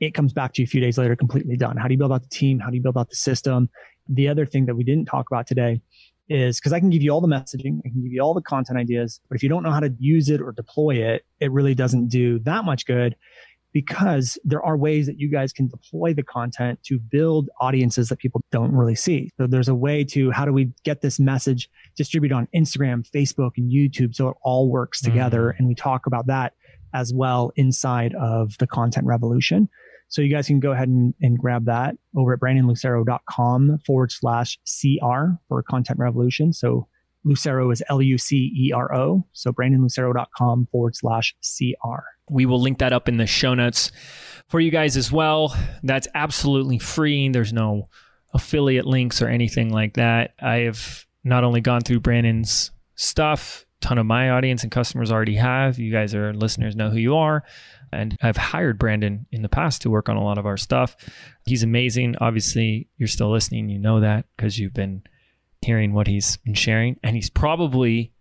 it comes back to you a few days later completely done. How do you build out the team? How do you build out the system? The other thing that we didn't talk about today is because I can give you all the messaging, I can give you all the content ideas, but if you don't know how to use it or deploy it, it really doesn't do that much good because there are ways that you guys can deploy the content to build audiences that people don't really see. So there's a way to how do we get this message distributed on Instagram, Facebook, and YouTube so it all works together. Mm. And we talk about that as well inside of the content revolution. So you guys can go ahead and, and grab that over at brandonlucero.com forward slash CR for content revolution. So Lucero is L U C E R O. So brandonlucero.com forward slash CR. We will link that up in the show notes for you guys as well. That's absolutely free. There's no affiliate links or anything like that. I have not only gone through Brandon's stuff, ton of my audience and customers already have. You guys are listeners know who you are. And I've hired Brandon in the past to work on a lot of our stuff. He's amazing. Obviously, you're still listening. You know that because you've been hearing what he's been sharing. And he's probably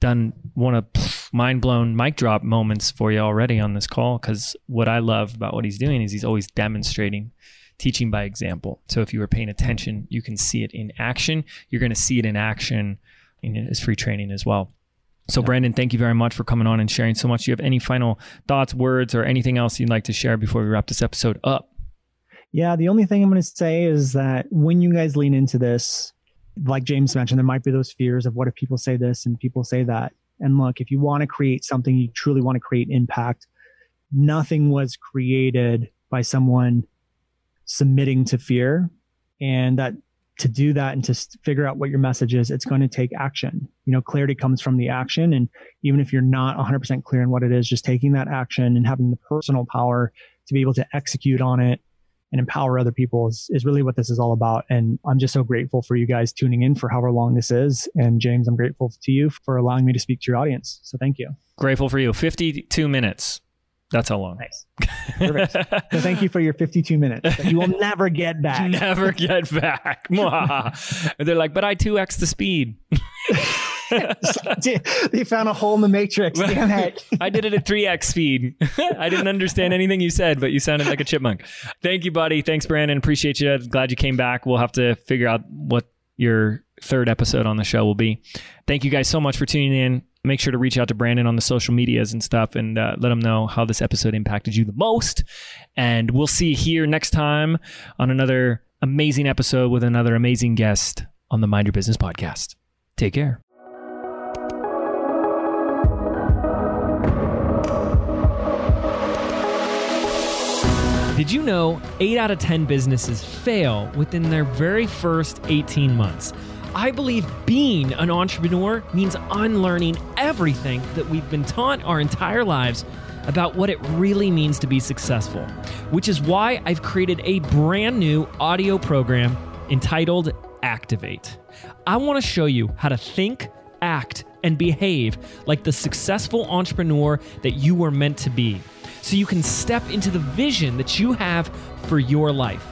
done one of mind blown mic drop moments for you already on this call. Because what I love about what he's doing is he's always demonstrating teaching by example. So if you were paying attention, you can see it in action. You're going to see it in action in his free training as well. So, yeah. Brandon, thank you very much for coming on and sharing so much. Do you have any final thoughts, words, or anything else you'd like to share before we wrap this episode up? Yeah, the only thing I'm going to say is that when you guys lean into this, like James mentioned, there might be those fears of what if people say this and people say that. And look, if you want to create something, you truly want to create impact. Nothing was created by someone submitting to fear. And that to do that and to figure out what your message is, it's going to take action. You know, clarity comes from the action. And even if you're not 100% clear on what it is, just taking that action and having the personal power to be able to execute on it and empower other people is, is really what this is all about. And I'm just so grateful for you guys tuning in for however long this is. And James, I'm grateful to you for allowing me to speak to your audience. So thank you. Grateful for you. 52 minutes. That's how long. Nice. Perfect. so thank you for your 52 minutes that you will never get back. never get back. they're like, but I 2x the speed. they found a hole in the matrix. Damn it. I did it at 3x speed. I didn't understand anything you said, but you sounded like a chipmunk. Thank you, buddy. Thanks, Brandon. Appreciate you. Glad you came back. We'll have to figure out what your third episode on the show will be. Thank you guys so much for tuning in. Make sure to reach out to Brandon on the social medias and stuff and uh, let him know how this episode impacted you the most. And we'll see you here next time on another amazing episode with another amazing guest on the Mind Your Business podcast. Take care. Did you know 8 out of 10 businesses fail within their very first 18 months? I believe being an entrepreneur means unlearning everything that we've been taught our entire lives about what it really means to be successful, which is why I've created a brand new audio program entitled Activate. I want to show you how to think, act, and behave like the successful entrepreneur that you were meant to be so you can step into the vision that you have for your life